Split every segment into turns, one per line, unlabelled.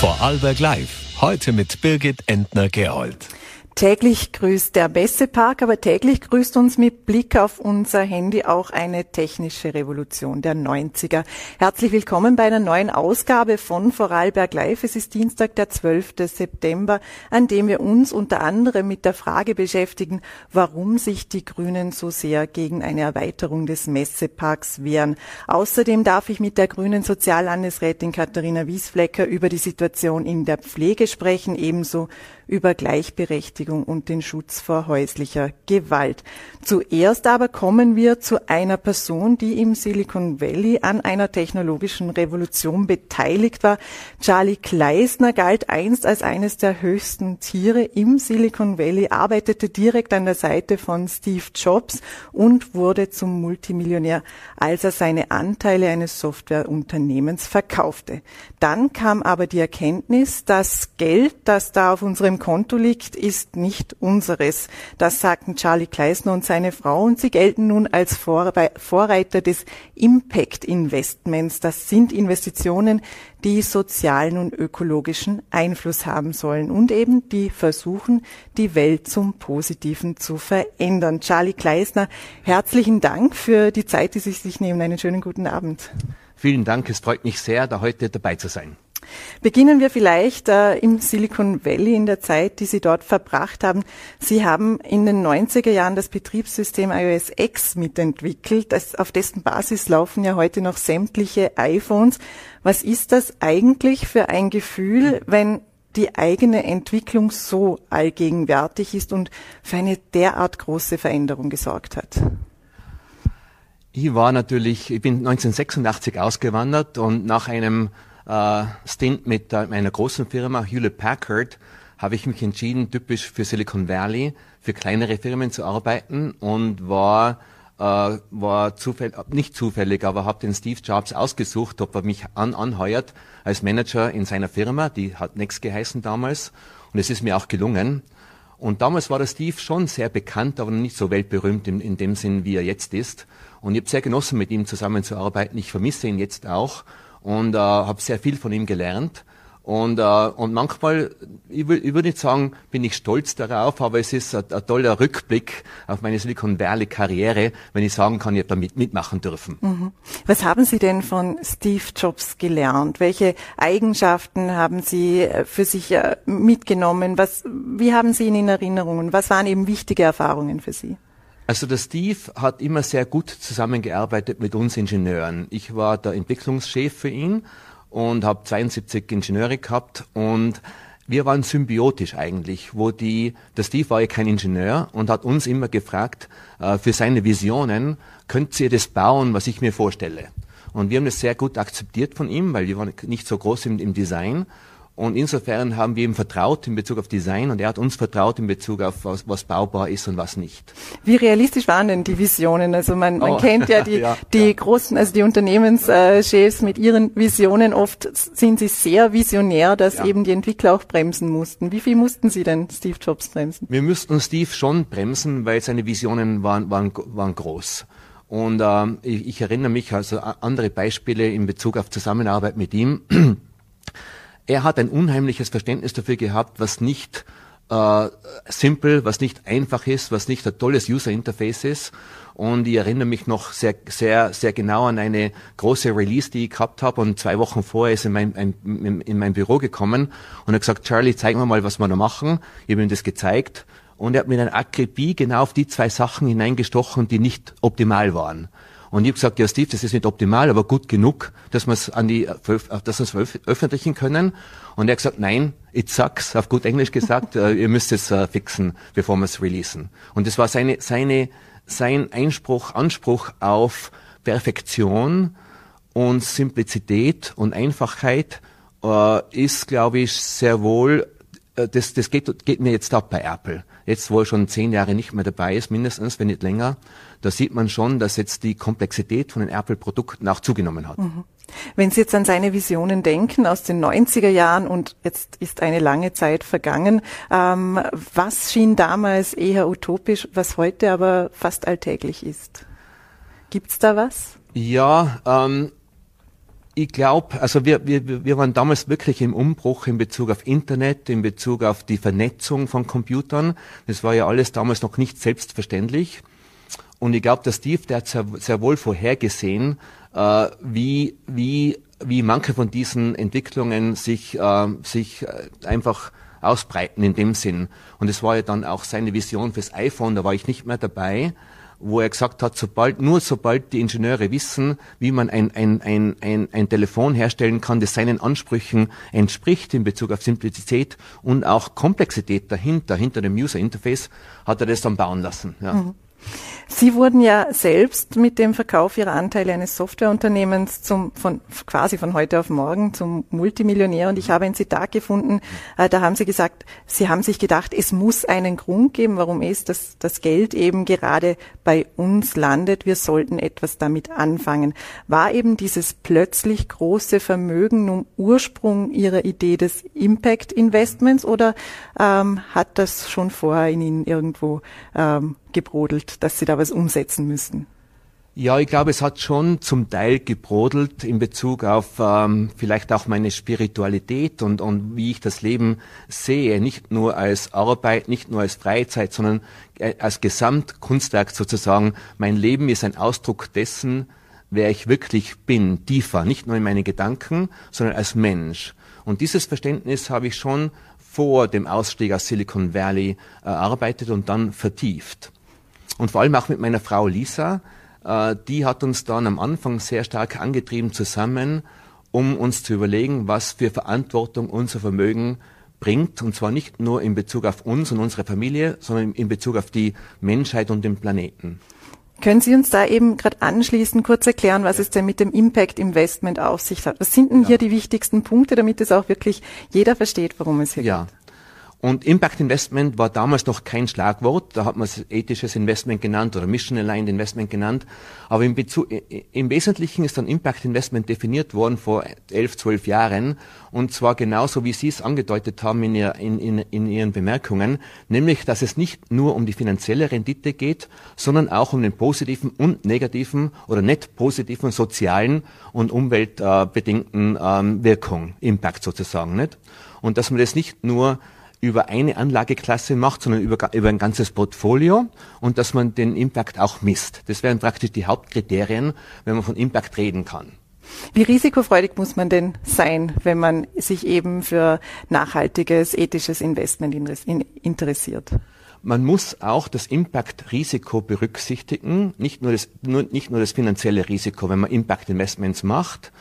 Vorarlberg Live. Heute mit Birgit Entner-Gerold.
Täglich grüßt der Bessepark, aber täglich grüßt uns mit Blick auf unser Handy auch eine technische Revolution der 90er. Herzlich willkommen bei einer neuen Ausgabe von Vorarlberg Live. Es ist Dienstag, der 12. September, an dem wir uns unter anderem mit der Frage beschäftigen, warum sich die Grünen so sehr gegen eine Erweiterung des Messeparks wehren. Außerdem darf ich mit der grünen Soziallandesrätin Katharina Wiesflecker über die Situation in der Pflege sprechen, ebenso über Gleichberechtigung und den Schutz vor häuslicher Gewalt. Zuerst aber kommen wir zu einer Person, die im Silicon Valley an einer technologischen Revolution beteiligt war. Charlie Kleisner galt einst als eines der höchsten Tiere im Silicon Valley, arbeitete direkt an der Seite von Steve Jobs und wurde zum Multimillionär, als er seine Anteile eines Softwareunternehmens verkaufte. Dann kam aber die Erkenntnis, dass Geld, das da auf unserem Konto liegt, ist nicht unseres. Das sagten Charlie Kleisner und seine Frau und sie gelten nun als Vorreiter des Impact Investments. Das sind Investitionen, die sozialen und ökologischen Einfluss haben sollen und eben die versuchen, die Welt zum Positiven zu verändern. Charlie Kleisner, herzlichen Dank für die Zeit, die Sie sich nehmen. Einen schönen guten Abend.
Vielen Dank. Es freut mich sehr, da heute dabei zu sein.
Beginnen wir vielleicht äh, im Silicon Valley in der Zeit, die Sie dort verbracht haben. Sie haben in den 90er Jahren das Betriebssystem iOS X mitentwickelt. Das, auf dessen Basis laufen ja heute noch sämtliche iPhones. Was ist das eigentlich für ein Gefühl, wenn die eigene Entwicklung so allgegenwärtig ist und für eine derart große Veränderung gesorgt hat?
Ich war natürlich, ich bin 1986 ausgewandert und nach einem äh, Stint mit äh, meiner großen Firma Hewlett Packard habe ich mich entschieden, typisch für Silicon Valley, für kleinere Firmen zu arbeiten und war äh, war zufällig, nicht zufällig, aber habe den Steve Jobs ausgesucht, ob er mich an, anheuert als Manager in seiner Firma, die hat Next geheißen damals und es ist mir auch gelungen. Und damals war der Steve schon sehr bekannt, aber nicht so weltberühmt in, in dem Sinn, wie er jetzt ist. Und ich habe sehr genossen, mit ihm zusammenzuarbeiten. Ich vermisse ihn jetzt auch und äh, habe sehr viel von ihm gelernt. Und, äh, und manchmal, ich, will, ich würde nicht sagen, bin ich stolz darauf, aber es ist ein, ein toller Rückblick auf meine Silicon Valley Karriere, wenn ich sagen kann, ich habe da mit, mitmachen dürfen. Mhm.
Was haben Sie denn von Steve Jobs gelernt? Welche Eigenschaften haben Sie äh, für sich äh, mitgenommen? Was, wie haben Sie ihn in Erinnerung? Was waren eben wichtige Erfahrungen für Sie?
Also der Steve hat immer sehr gut zusammengearbeitet mit uns Ingenieuren. Ich war der Entwicklungschef für ihn und habe 72 Ingenieure gehabt und wir waren symbiotisch eigentlich, wo die, der Steve war ja kein Ingenieur und hat uns immer gefragt, äh, für seine Visionen, könnt ihr das bauen, was ich mir vorstelle? Und wir haben das sehr gut akzeptiert von ihm, weil wir waren nicht so groß im, im Design und insofern haben wir ihm vertraut in Bezug auf Design und er hat uns vertraut in Bezug auf was, was baubar ist und was nicht.
Wie realistisch waren denn die Visionen? Also man, man oh. kennt ja die, ja, die ja. großen, also die Unternehmenschefs mit ihren Visionen. Oft sind sie sehr visionär, dass ja. eben die Entwickler auch bremsen mussten. Wie viel mussten Sie denn Steve Jobs bremsen?
Wir müssten Steve schon bremsen, weil seine Visionen waren, waren, waren groß. Und äh, ich, ich erinnere mich also andere Beispiele in Bezug auf Zusammenarbeit mit ihm er hat ein unheimliches Verständnis dafür gehabt, was nicht äh, simpel, was nicht einfach ist, was nicht ein tolles User Interface ist. Und ich erinnere mich noch sehr, sehr, sehr genau an eine große Release, die ich gehabt habe. Und zwei Wochen vorher ist in mein, ein, in mein Büro gekommen und hat gesagt, Charlie, zeig mir mal, was wir da machen. Ich habe ihm das gezeigt. Und er hat mit einer Akribie genau auf die zwei Sachen hineingestochen, die nicht optimal waren. Und ich habe gesagt, ja Steve, das ist nicht optimal, aber gut genug, dass wir es an die, dass wir es veröffentlichen können. Und er hat gesagt, nein, it sucks, auf gut Englisch gesagt, äh, ihr müsst es uh, fixen, bevor wir es releasen. Und das war seine, seine, sein Einspruch, Anspruch auf Perfektion und Simplizität und Einfachheit uh, ist, glaube ich, sehr wohl, das, das geht, geht mir jetzt ab bei Apple. Jetzt, wo er schon zehn Jahre nicht mehr dabei ist, mindestens, wenn nicht länger da sieht man schon, dass jetzt die Komplexität von den Apple-Produkten auch zugenommen hat. Mhm.
Wenn Sie jetzt an seine Visionen denken aus den 90er Jahren und jetzt ist eine lange Zeit vergangen, ähm, was schien damals eher utopisch, was heute aber fast alltäglich ist? Gibt's da was?
Ja, ähm, ich glaube, also wir, wir, wir waren damals wirklich im Umbruch in Bezug auf Internet, in Bezug auf die Vernetzung von Computern. Das war ja alles damals noch nicht selbstverständlich. Und ich glaube, der Steve, der hat sehr, sehr wohl vorhergesehen, äh, wie, wie, wie manche von diesen Entwicklungen sich, äh, sich äh, einfach ausbreiten in dem Sinn. Und es war ja dann auch seine Vision fürs iPhone, da war ich nicht mehr dabei wo er gesagt hat, sobald, nur sobald die Ingenieure wissen, wie man ein, ein, ein, ein, ein Telefon herstellen kann, das seinen Ansprüchen entspricht in Bezug auf Simplizität und auch Komplexität dahinter, hinter dem User Interface, hat er das dann bauen lassen. Ja. Mhm.
Sie wurden ja selbst mit dem Verkauf Ihrer Anteile eines Softwareunternehmens zum, von, quasi von heute auf morgen zum Multimillionär. Und ich habe ein Zitat gefunden, äh, da haben Sie gesagt, Sie haben sich gedacht, es muss einen Grund geben, warum es dass das Geld eben gerade bei uns landet. Wir sollten etwas damit anfangen. War eben dieses plötzlich große Vermögen nun Ursprung Ihrer Idee des Impact Investments oder ähm, hat das schon vorher in Ihnen irgendwo ähm, gebrodelt, dass Sie da was umsetzen müssen?
Ja, ich glaube, es hat schon zum Teil gebrodelt in Bezug auf ähm, vielleicht auch meine Spiritualität und, und wie ich das Leben sehe, nicht nur als Arbeit, nicht nur als Freizeit, sondern äh, als Gesamtkunstwerk sozusagen. Mein Leben ist ein Ausdruck dessen, wer ich wirklich bin, tiefer, nicht nur in meine Gedanken, sondern als Mensch. Und dieses Verständnis habe ich schon vor dem Ausstieg aus Silicon Valley erarbeitet und dann vertieft. Und vor allem auch mit meiner Frau Lisa, äh, die hat uns dann am Anfang sehr stark angetrieben zusammen, um uns zu überlegen, was für Verantwortung unser Vermögen bringt, und zwar nicht nur in Bezug auf uns und unsere Familie, sondern in Bezug auf die Menschheit und den Planeten.
Können Sie uns da eben gerade anschließend kurz erklären, was es denn mit dem Impact Investment auf sich hat? Was sind denn ja. hier die wichtigsten Punkte, damit es auch wirklich jeder versteht, worum es hier ja. geht?
Und Impact Investment war damals noch kein Schlagwort. Da hat man es ethisches Investment genannt oder Mission Aligned Investment genannt. Aber im, Bezug, im Wesentlichen ist dann Impact Investment definiert worden vor elf, zwölf Jahren. Und zwar genauso, wie Sie es angedeutet haben in, ihr, in, in, in Ihren Bemerkungen. Nämlich, dass es nicht nur um die finanzielle Rendite geht, sondern auch um den positiven und negativen oder nicht positiven sozialen und umweltbedingten ähm, Wirkung, Impact sozusagen, nicht? Und dass man das nicht nur über eine Anlageklasse macht, sondern über, über ein ganzes Portfolio und dass man den Impact auch misst. Das wären praktisch die Hauptkriterien, wenn man von Impact reden kann.
Wie risikofreudig muss man denn sein, wenn man sich eben für nachhaltiges, ethisches Investment interessiert?
Man muss auch das Impact-Risiko berücksichtigen, nicht nur, das, nur, nicht nur das finanzielle Risiko, wenn man Impact-Investments macht.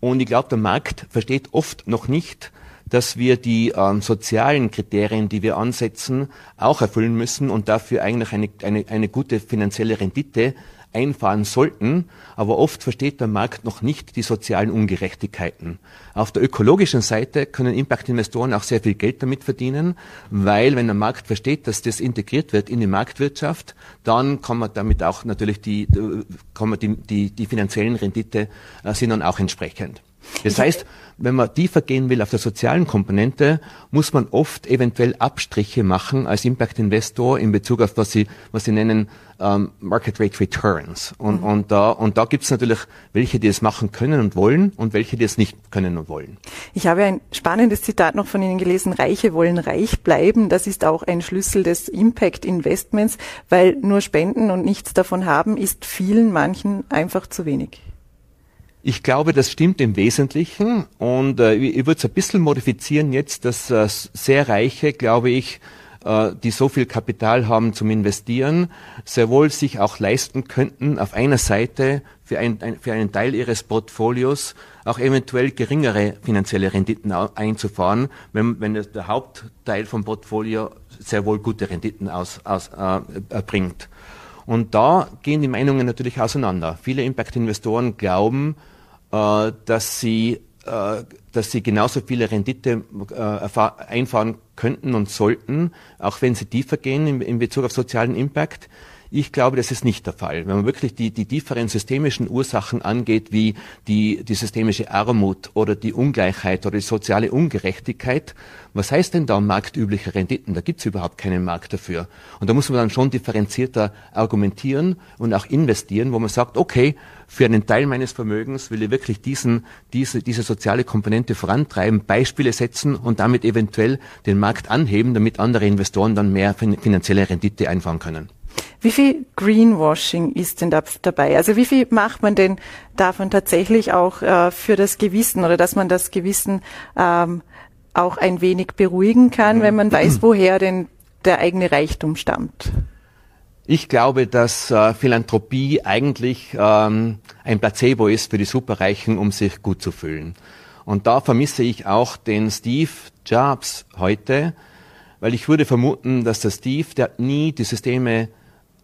Und ich glaube, der Markt versteht oft noch nicht, dass wir die ähm, sozialen Kriterien, die wir ansetzen, auch erfüllen müssen und dafür eigentlich eine, eine, eine gute finanzielle Rendite einfahren sollten, aber oft versteht der Markt noch nicht die sozialen Ungerechtigkeiten. Auf der ökologischen Seite können Impact-Investoren auch sehr viel Geld damit verdienen, weil wenn der Markt versteht, dass das integriert wird in die Marktwirtschaft, dann kann man damit auch natürlich die, kann man die, die, die finanziellen Rendite äh, sind dann auch entsprechend. Das heißt, wenn man tiefer gehen will auf der sozialen Komponente, muss man oft eventuell Abstriche machen als Impact Investor in Bezug auf was sie, was sie nennen ähm, Market Rate Returns. Und, mhm. und da, und da gibt es natürlich welche, die es machen können und wollen und welche, die es nicht können und wollen.
Ich habe ein spannendes Zitat noch von Ihnen gelesen. Reiche wollen reich bleiben. Das ist auch ein Schlüssel des Impact Investments, weil nur Spenden und nichts davon haben, ist vielen manchen einfach zu wenig.
Ich glaube, das stimmt im Wesentlichen und äh, ich würde es ein bisschen modifizieren jetzt, dass äh, sehr Reiche, glaube ich, äh, die so viel Kapital haben zum Investieren, sehr wohl sich auch leisten könnten, auf einer Seite für, ein, ein, für einen Teil ihres Portfolios auch eventuell geringere finanzielle Renditen einzufahren, wenn, wenn der Hauptteil vom Portfolio sehr wohl gute Renditen aus, aus, äh, erbringt. Und da gehen die Meinungen natürlich auseinander. Viele Impact-Investoren glauben, äh, dass sie äh, dass sie genauso viele Rendite äh, einfahren könnten und sollten, auch wenn sie tiefer gehen in, in Bezug auf sozialen Impact. Ich glaube, das ist nicht der Fall. Wenn man wirklich die, die tieferen systemischen Ursachen angeht, wie die, die systemische Armut oder die Ungleichheit oder die soziale Ungerechtigkeit, was heißt denn da marktübliche Renditen? Da gibt es überhaupt keinen Markt dafür. Und da muss man dann schon differenzierter argumentieren und auch investieren, wo man sagt, okay, für einen Teil meines Vermögens will ich wirklich diesen, diese, diese soziale Komponente vorantreiben, Beispiele setzen und damit eventuell den Markt anheben, damit andere Investoren dann mehr finanzielle Rendite einfahren können.
Wie viel Greenwashing ist denn da dabei? Also wie viel macht man denn davon tatsächlich auch äh, für das Gewissen oder dass man das Gewissen ähm, auch ein wenig beruhigen kann, wenn man weiß, woher denn der eigene Reichtum stammt?
Ich glaube, dass äh, Philanthropie eigentlich ähm, ein Placebo ist für die Superreichen, um sich gut zu fühlen. Und da vermisse ich auch den Steve Jobs heute, weil ich würde vermuten, dass der Steve, der hat nie die Systeme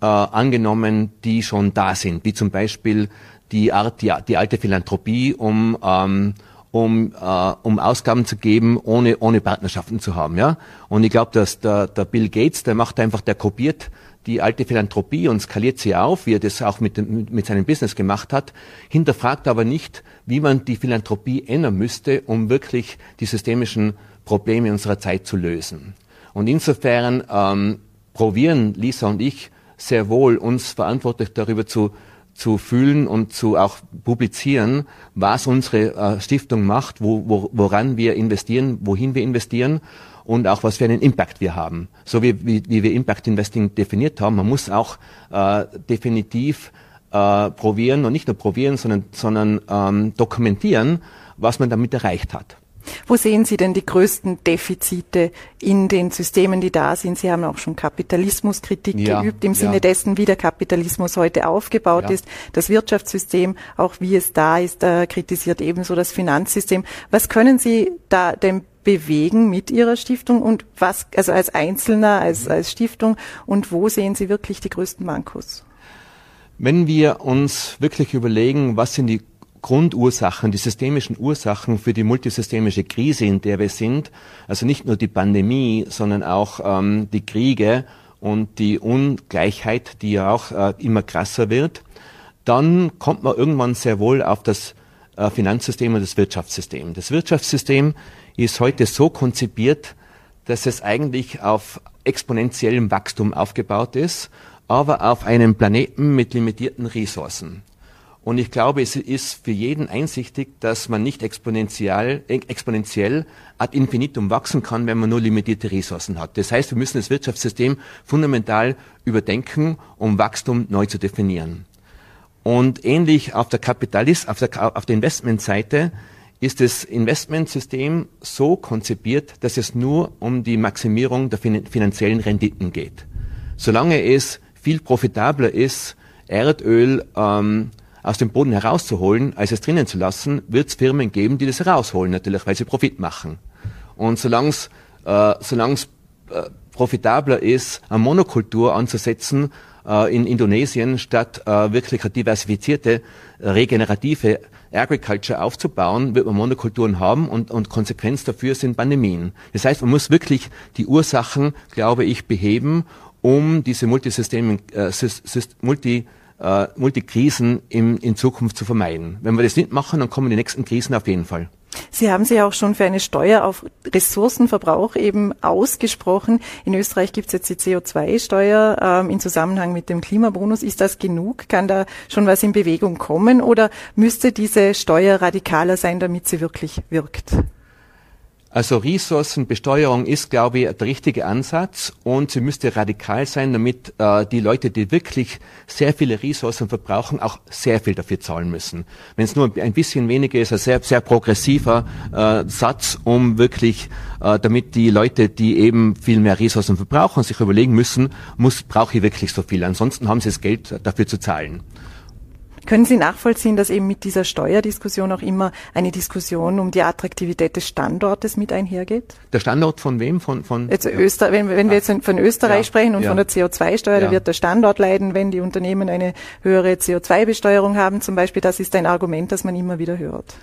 äh, angenommen, die schon da sind, wie zum Beispiel die, Art, die, die alte Philanthropie, um, ähm, um, äh, um Ausgaben zu geben, ohne, ohne Partnerschaften zu haben. Ja? Und ich glaube, dass der, der Bill Gates, der macht einfach, der kopiert die alte Philanthropie und skaliert sie auf, wie er das auch mit, dem, mit seinem Business gemacht hat, hinterfragt aber nicht, wie man die Philanthropie ändern müsste, um wirklich die systemischen Probleme unserer Zeit zu lösen. Und insofern ähm, probieren Lisa und ich sehr wohl uns verantwortlich darüber zu, zu fühlen und zu auch publizieren, was unsere äh, Stiftung macht, wo, wo, woran wir investieren, wohin wir investieren und auch was für einen Impact wir haben. So wie, wie, wie wir Impact Investing definiert haben. Man muss auch äh, definitiv äh, probieren und nicht nur probieren, sondern, sondern ähm, dokumentieren, was man damit erreicht hat.
Wo sehen Sie denn die größten Defizite in den Systemen, die da sind? Sie haben auch schon Kapitalismuskritik ja, geübt im Sinne ja. dessen, wie der Kapitalismus heute aufgebaut ja. ist. Das Wirtschaftssystem, auch wie es da ist, äh, kritisiert ebenso das Finanzsystem. Was können Sie da denn bewegen mit Ihrer Stiftung und was, also als Einzelner, als, mhm. als Stiftung und wo sehen Sie wirklich die größten Mankos?
Wenn wir uns wirklich überlegen, was sind die Grundursachen, die systemischen Ursachen für die multisystemische Krise, in der wir sind, also nicht nur die Pandemie, sondern auch ähm, die Kriege und die Ungleichheit, die ja auch äh, immer krasser wird, dann kommt man irgendwann sehr wohl auf das äh, Finanzsystem und das Wirtschaftssystem. Das Wirtschaftssystem ist heute so konzipiert, dass es eigentlich auf exponentiellem Wachstum aufgebaut ist, aber auf einem Planeten mit limitierten Ressourcen. Und ich glaube, es ist für jeden einsichtig, dass man nicht exponentiell, exponentiell ad infinitum wachsen kann, wenn man nur limitierte Ressourcen hat. Das heißt, wir müssen das Wirtschaftssystem fundamental überdenken, um Wachstum neu zu definieren. Und ähnlich auf der Kapitalist, auf der, auf der Investmentseite ist das Investmentsystem so konzipiert, dass es nur um die Maximierung der finanziellen Renditen geht. Solange es viel profitabler ist, Erdöl ähm, aus dem Boden herauszuholen, als es drinnen zu lassen, wird es Firmen geben, die das herausholen, natürlich, weil sie Profit machen. Und solange es äh, solang's, äh, profitabler ist, eine Monokultur anzusetzen äh, in Indonesien, statt äh, wirklich eine diversifizierte, regenerative Agriculture aufzubauen, wird man Monokulturen haben und, und Konsequenz dafür sind Pandemien. Das heißt, man muss wirklich die Ursachen, glaube ich, beheben, um diese Multisysteme, äh, Multi äh, Multikrisen in, in Zukunft zu vermeiden. Wenn wir das nicht machen, dann kommen die nächsten Krisen auf jeden Fall.
Sie haben sich auch schon für eine Steuer auf Ressourcenverbrauch eben ausgesprochen. In Österreich gibt es jetzt die CO2-Steuer ähm, in Zusammenhang mit dem Klimabonus. Ist das genug? Kann da schon was in Bewegung kommen oder müsste diese Steuer radikaler sein, damit sie wirklich wirkt?
Also Ressourcenbesteuerung ist, glaube ich, der richtige Ansatz und sie müsste radikal sein, damit äh, die Leute, die wirklich sehr viele Ressourcen verbrauchen, auch sehr viel dafür zahlen müssen. Wenn es nur ein bisschen weniger ist, ein sehr, sehr progressiver äh, Satz, um wirklich, äh, damit die Leute, die eben viel mehr Ressourcen verbrauchen, sich überlegen müssen, muss, brauche ich wirklich so viel? Ansonsten haben sie das Geld dafür zu zahlen.
Können Sie nachvollziehen, dass eben mit dieser Steuerdiskussion auch immer eine Diskussion um die Attraktivität des Standortes mit einhergeht?
Der Standort von wem? Von, von
jetzt Öster wenn, wenn wir jetzt von Österreich ja, sprechen und ja. von der CO2-Steuer, ja. da wird der Standort leiden, wenn die Unternehmen eine höhere CO2-Besteuerung haben zum Beispiel. Das ist ein Argument, das man immer wieder hört.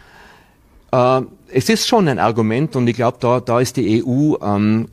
Äh, es ist schon ein Argument und ich glaube, da, da ist die EU, ähm,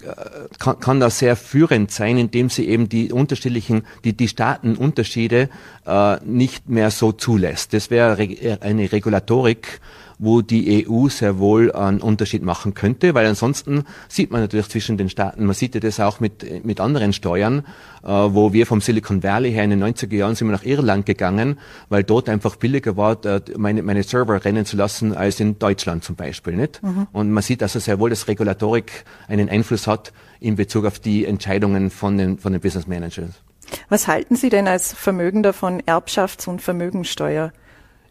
kann, kann da sehr führend sein, indem sie eben die unterschiedlichen, die, die Staatenunterschiede äh, nicht mehr so zulässt. Das wäre eine Regulatorik, wo die EU sehr wohl einen Unterschied machen könnte, weil ansonsten sieht man natürlich zwischen den Staaten, man sieht ja das auch mit, mit anderen Steuern, äh, wo wir vom Silicon Valley her in den 90er Jahren sind wir nach Irland gegangen, weil dort einfach billiger war, meine, meine Server rennen zu lassen als in Deutschland zum Beispiel. Nicht? Mhm. Und man sieht also sehr wohl, dass Regulatorik einen Einfluss hat in Bezug auf die Entscheidungen von den, von den Business Managers.
Was halten Sie denn als Vermögender von Erbschafts- und Vermögensteuer?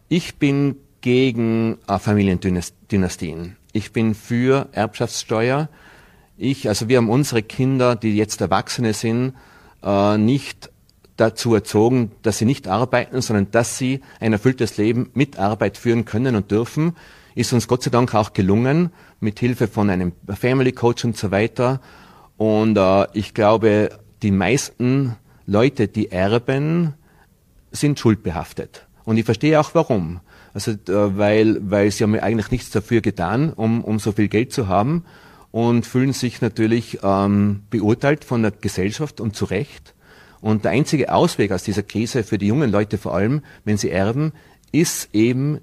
Ich bin gegen äh, Familiendynastien. Ich bin für Erbschaftssteuer. Ich, also wir haben unsere Kinder, die jetzt Erwachsene sind, äh, nicht dazu erzogen, dass sie nicht arbeiten, sondern dass sie ein erfülltes Leben mit Arbeit führen können und dürfen. Ist uns Gott sei Dank auch gelungen, mit Hilfe von einem Family Coach und so weiter. Und äh, ich glaube, die meisten Leute, die erben, sind schuldbehaftet. Und ich verstehe auch warum. Also äh, weil, weil sie haben ja eigentlich nichts dafür getan, um, um so viel Geld zu haben und fühlen sich natürlich ähm, beurteilt von der Gesellschaft und zu Recht. Und der einzige Ausweg aus dieser Krise für die jungen Leute vor allem, wenn sie erben, ist eben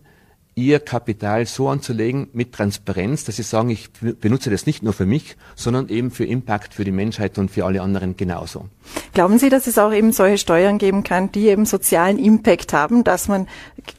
ihr Kapital so anzulegen mit Transparenz, dass sie sagen, ich benutze das nicht nur für mich, sondern eben für Impact für die Menschheit und für alle anderen genauso.
Glauben Sie, dass es auch eben solche Steuern geben kann, die eben sozialen Impact haben, dass man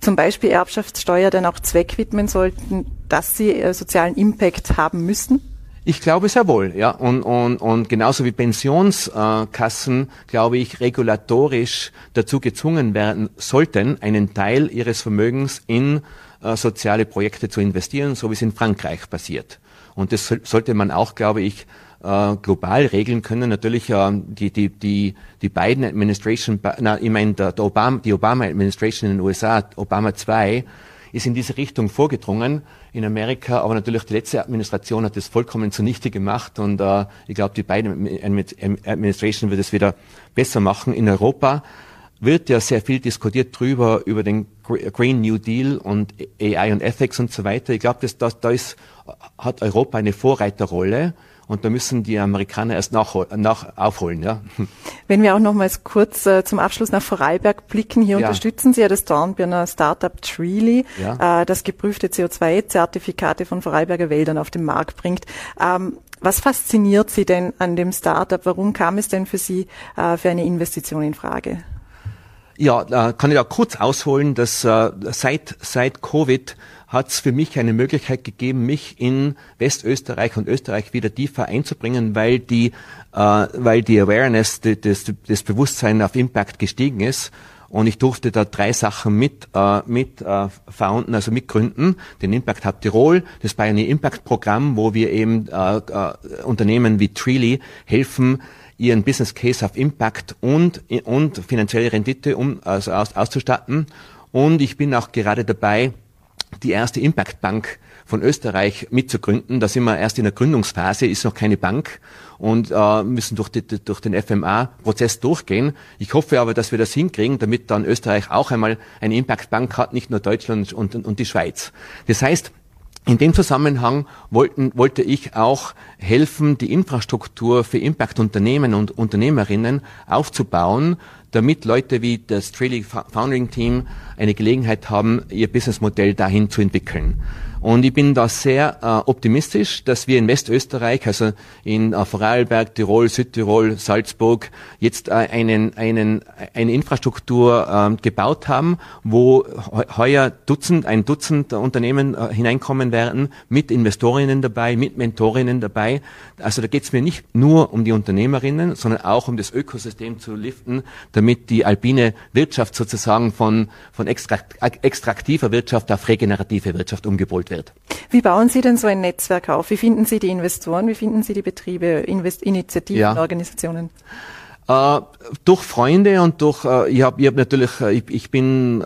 zum Beispiel Erbschaftssteuer dann auch Zweck widmen sollten, dass sie äh, sozialen Impact haben müssen?
Ich glaube sehr wohl, ja. Und, und, und genauso wie Pensionskassen, glaube ich, regulatorisch dazu gezwungen werden sollten, einen Teil ihres Vermögens in äh, soziale Projekte zu investieren, so wie es in Frankreich passiert. Und das sollte man auch, glaube ich, äh, global regeln können. Natürlich äh, die, die, die, die beiden Administration, na, ich meine, der, der Obama, die Obama Administration in den USA, Obama 2, ist in diese Richtung vorgedrungen in Amerika, aber natürlich die letzte Administration hat das vollkommen zunichte gemacht und äh, ich glaube, die beiden Administration wird es wieder besser machen. In Europa wird ja sehr viel diskutiert drüber, über den Green New Deal und AI und Ethics und so weiter. Ich glaube, das, das, da ist, hat Europa eine Vorreiterrolle und da müssen die Amerikaner erst nach, nach aufholen. Ja.
Wenn wir auch nochmals kurz äh, zum Abschluss nach Vorarlberg blicken, hier ja. unterstützen Sie ja das Dornbirner Startup Treely, ja. äh, das geprüfte CO2-Zertifikate von Vorarlberger Wäldern auf den Markt bringt. Ähm, was fasziniert Sie denn an dem Startup? Warum kam es denn für Sie äh, für eine Investition in Frage?
Ja, da kann ich da kurz ausholen, dass äh, seit, seit Covid hat es für mich eine Möglichkeit gegeben, mich in Westösterreich und Österreich wieder tiefer einzubringen, weil die, äh, weil die Awareness, die, das, das Bewusstsein auf Impact gestiegen ist. Und ich durfte da drei Sachen mit, äh, mit äh, founden, also mitgründen. Den Impact Hub Tirol, das Pioneer Impact Programm, wo wir eben äh, äh, Unternehmen wie Treely helfen, ihren Business Case auf Impact und, und finanzielle Rendite um, also aus, auszustatten. Und ich bin auch gerade dabei, die erste Impact Bank von Österreich mitzugründen. Da sind wir erst in der Gründungsphase, ist noch keine Bank und äh, müssen durch, die, durch den FMA-Prozess durchgehen. Ich hoffe aber, dass wir das hinkriegen, damit dann Österreich auch einmal eine Impact Bank hat, nicht nur Deutschland und, und die Schweiz. Das heißt, in dem Zusammenhang wollten, wollte ich auch helfen, die Infrastruktur für Impact-Unternehmen und Unternehmerinnen aufzubauen, damit Leute wie das Trilly Founding Team eine Gelegenheit haben, ihr Businessmodell dahin zu entwickeln. Und ich bin da sehr äh, optimistisch, dass wir in Westösterreich, also in äh, Vorarlberg, Tirol, Südtirol, Salzburg, jetzt äh, einen, einen, eine Infrastruktur äh, gebaut haben, wo heuer Dutzend, ein Dutzend Unternehmen äh, hineinkommen werden, mit Investorinnen dabei, mit Mentorinnen dabei. Also da geht es mir nicht nur um die Unternehmerinnen, sondern auch um das Ökosystem zu liften, damit die alpine Wirtschaft sozusagen von, von extraktiver Wirtschaft auf regenerative Wirtschaft umgepolt wird.
Wie bauen Sie denn so ein Netzwerk auf? Wie finden Sie die Investoren? Wie finden Sie die Betriebe, Invest Initiativen, ja. Organisationen?
Äh, durch Freunde und durch, äh, ich habe ich hab natürlich, äh, ich, ich bin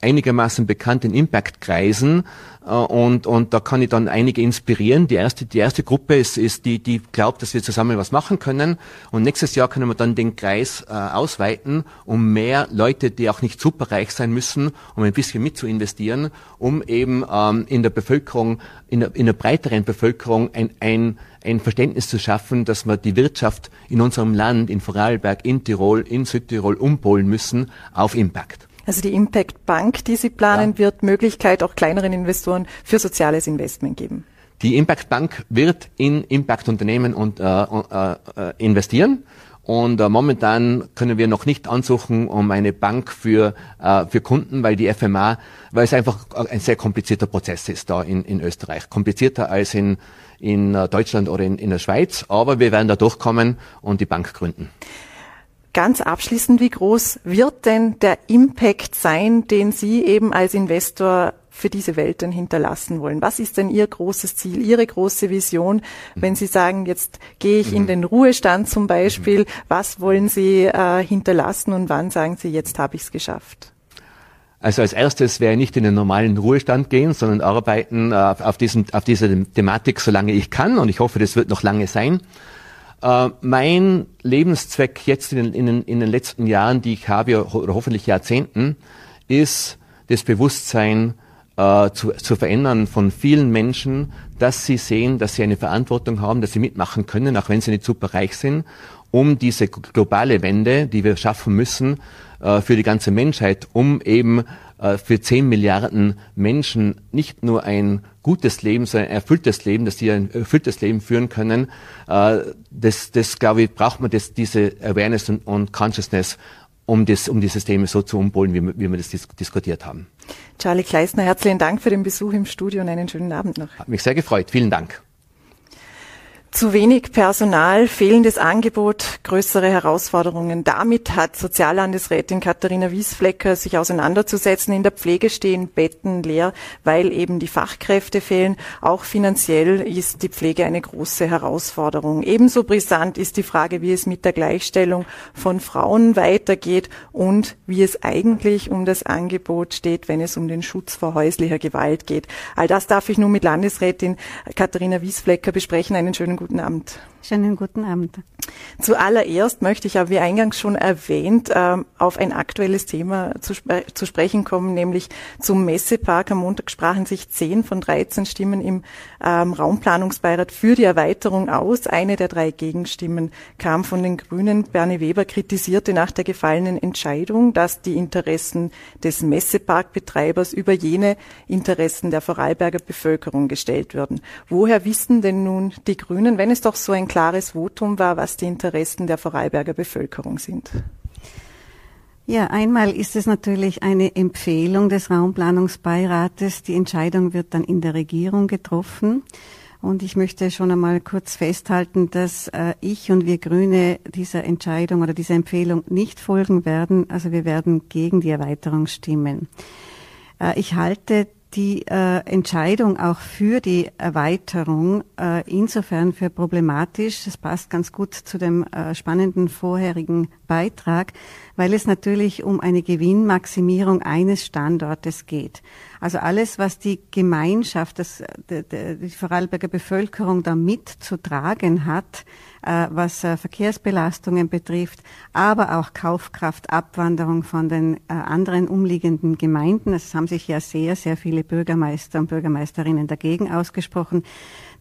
einigermaßen bekannt in Impact-Kreisen und, und da kann ich dann einige inspirieren. Die erste, die erste Gruppe ist, ist die, die glaubt, dass wir zusammen was machen können und nächstes Jahr können wir dann den Kreis äh, ausweiten, um mehr Leute, die auch nicht superreich sein müssen, um ein bisschen mit zu investieren, um eben ähm, in der Bevölkerung, in der, in der breiteren Bevölkerung ein, ein ein Verständnis zu schaffen, dass wir die Wirtschaft in unserem Land, in Vorarlberg, in Tirol, in Südtirol umpolen müssen auf Impact.
Also die Impact Bank, die Sie planen, ja. wird Möglichkeit auch kleineren Investoren für soziales Investment geben.
Die Impact Bank wird in Impact Unternehmen und, äh, äh, äh, investieren. Und äh, momentan können wir noch nicht ansuchen um eine Bank für, äh, für Kunden, weil die FMA, weil es einfach ein sehr komplizierter Prozess ist da in, in Österreich. Komplizierter als in, in äh, Deutschland oder in, in der Schweiz. Aber wir werden da durchkommen und die Bank gründen.
Ganz abschließend, wie groß wird denn der Impact sein, den Sie eben als Investor für diese Welt dann hinterlassen wollen? Was ist denn Ihr großes Ziel, Ihre große Vision, wenn Sie sagen, jetzt gehe ich in mhm. den Ruhestand zum Beispiel, was wollen Sie äh, hinterlassen und wann sagen Sie, jetzt habe ich es geschafft?
Also als erstes werde ich nicht in den normalen Ruhestand gehen, sondern arbeiten äh, auf, diesem, auf dieser Thematik, solange ich kann. Und ich hoffe, das wird noch lange sein. Äh, mein Lebenszweck jetzt in, in, in, den letzten Jahren, die ich habe, oder hoffentlich Jahrzehnten, ist das Bewusstsein äh, zu, zu verändern von vielen Menschen, dass sie sehen, dass sie eine Verantwortung haben, dass sie mitmachen können, auch wenn sie nicht super reich sind, um diese globale Wende, die wir schaffen müssen, äh, für die ganze Menschheit, um eben für 10 Milliarden Menschen nicht nur ein gutes Leben, sondern ein erfülltes Leben, dass die ein erfülltes Leben führen können. Äh, das, das glaube ich, braucht man das, diese Awareness und, und Consciousness, um, das, um die Systeme so zu umpolen, wie, wie wir das dis diskutiert haben.
Charlie Kleisner, herzlichen Dank für den Besuch im Studio und einen schönen Abend noch.
Hat mich sehr gefreut. Vielen Dank.
Zu wenig Personal, fehlendes Angebot, größere Herausforderungen. Damit hat Soziallandesrätin Katharina Wiesflecker sich auseinanderzusetzen. In der Pflege stehen Betten leer, weil eben die Fachkräfte fehlen. Auch finanziell ist die Pflege eine große Herausforderung. Ebenso brisant ist die Frage, wie es mit der Gleichstellung von Frauen weitergeht und wie es eigentlich um das Angebot steht, wenn es um den Schutz vor häuslicher Gewalt geht. All das darf ich nun mit Landesrätin Katharina Wiesflecker besprechen. Einen schönen guten guten Abend.
Schönen guten Abend.
Zuallererst möchte ich aber, wie eingangs schon erwähnt, ähm, auf ein aktuelles Thema zu, zu sprechen kommen, nämlich zum Messepark. Am Montag sprachen sich zehn von 13 Stimmen im ähm, Raumplanungsbeirat für die Erweiterung aus. Eine der drei Gegenstimmen kam von den Grünen. Bernie Weber kritisierte nach der gefallenen Entscheidung, dass die Interessen des Messeparkbetreibers über jene Interessen der Vorarlberger Bevölkerung gestellt würden. Woher wissen denn nun die Grünen, wenn es doch so ein klares Votum war, was die Interessen der Vorarlberger Bevölkerung sind?
Ja, einmal ist es natürlich eine Empfehlung des Raumplanungsbeirates. Die Entscheidung wird dann in der Regierung getroffen. Und ich möchte schon einmal kurz festhalten, dass äh, ich und wir Grüne dieser Entscheidung oder dieser Empfehlung nicht folgen werden. Also wir werden gegen die Erweiterung stimmen. Äh, ich halte die äh, Entscheidung auch für die Erweiterung äh, insofern für problematisch. Das passt ganz gut zu dem äh, spannenden vorherigen Beitrag, weil es natürlich um eine Gewinnmaximierung eines Standortes geht. Also alles, was die Gemeinschaft, das, die, die Vorarlberger Bevölkerung da mitzutragen hat, äh, was äh, Verkehrsbelastungen betrifft, aber auch Kaufkraft, Abwanderung von den äh, anderen umliegenden Gemeinden. Es haben sich ja sehr, sehr viele Bürgermeister und Bürgermeisterinnen dagegen ausgesprochen.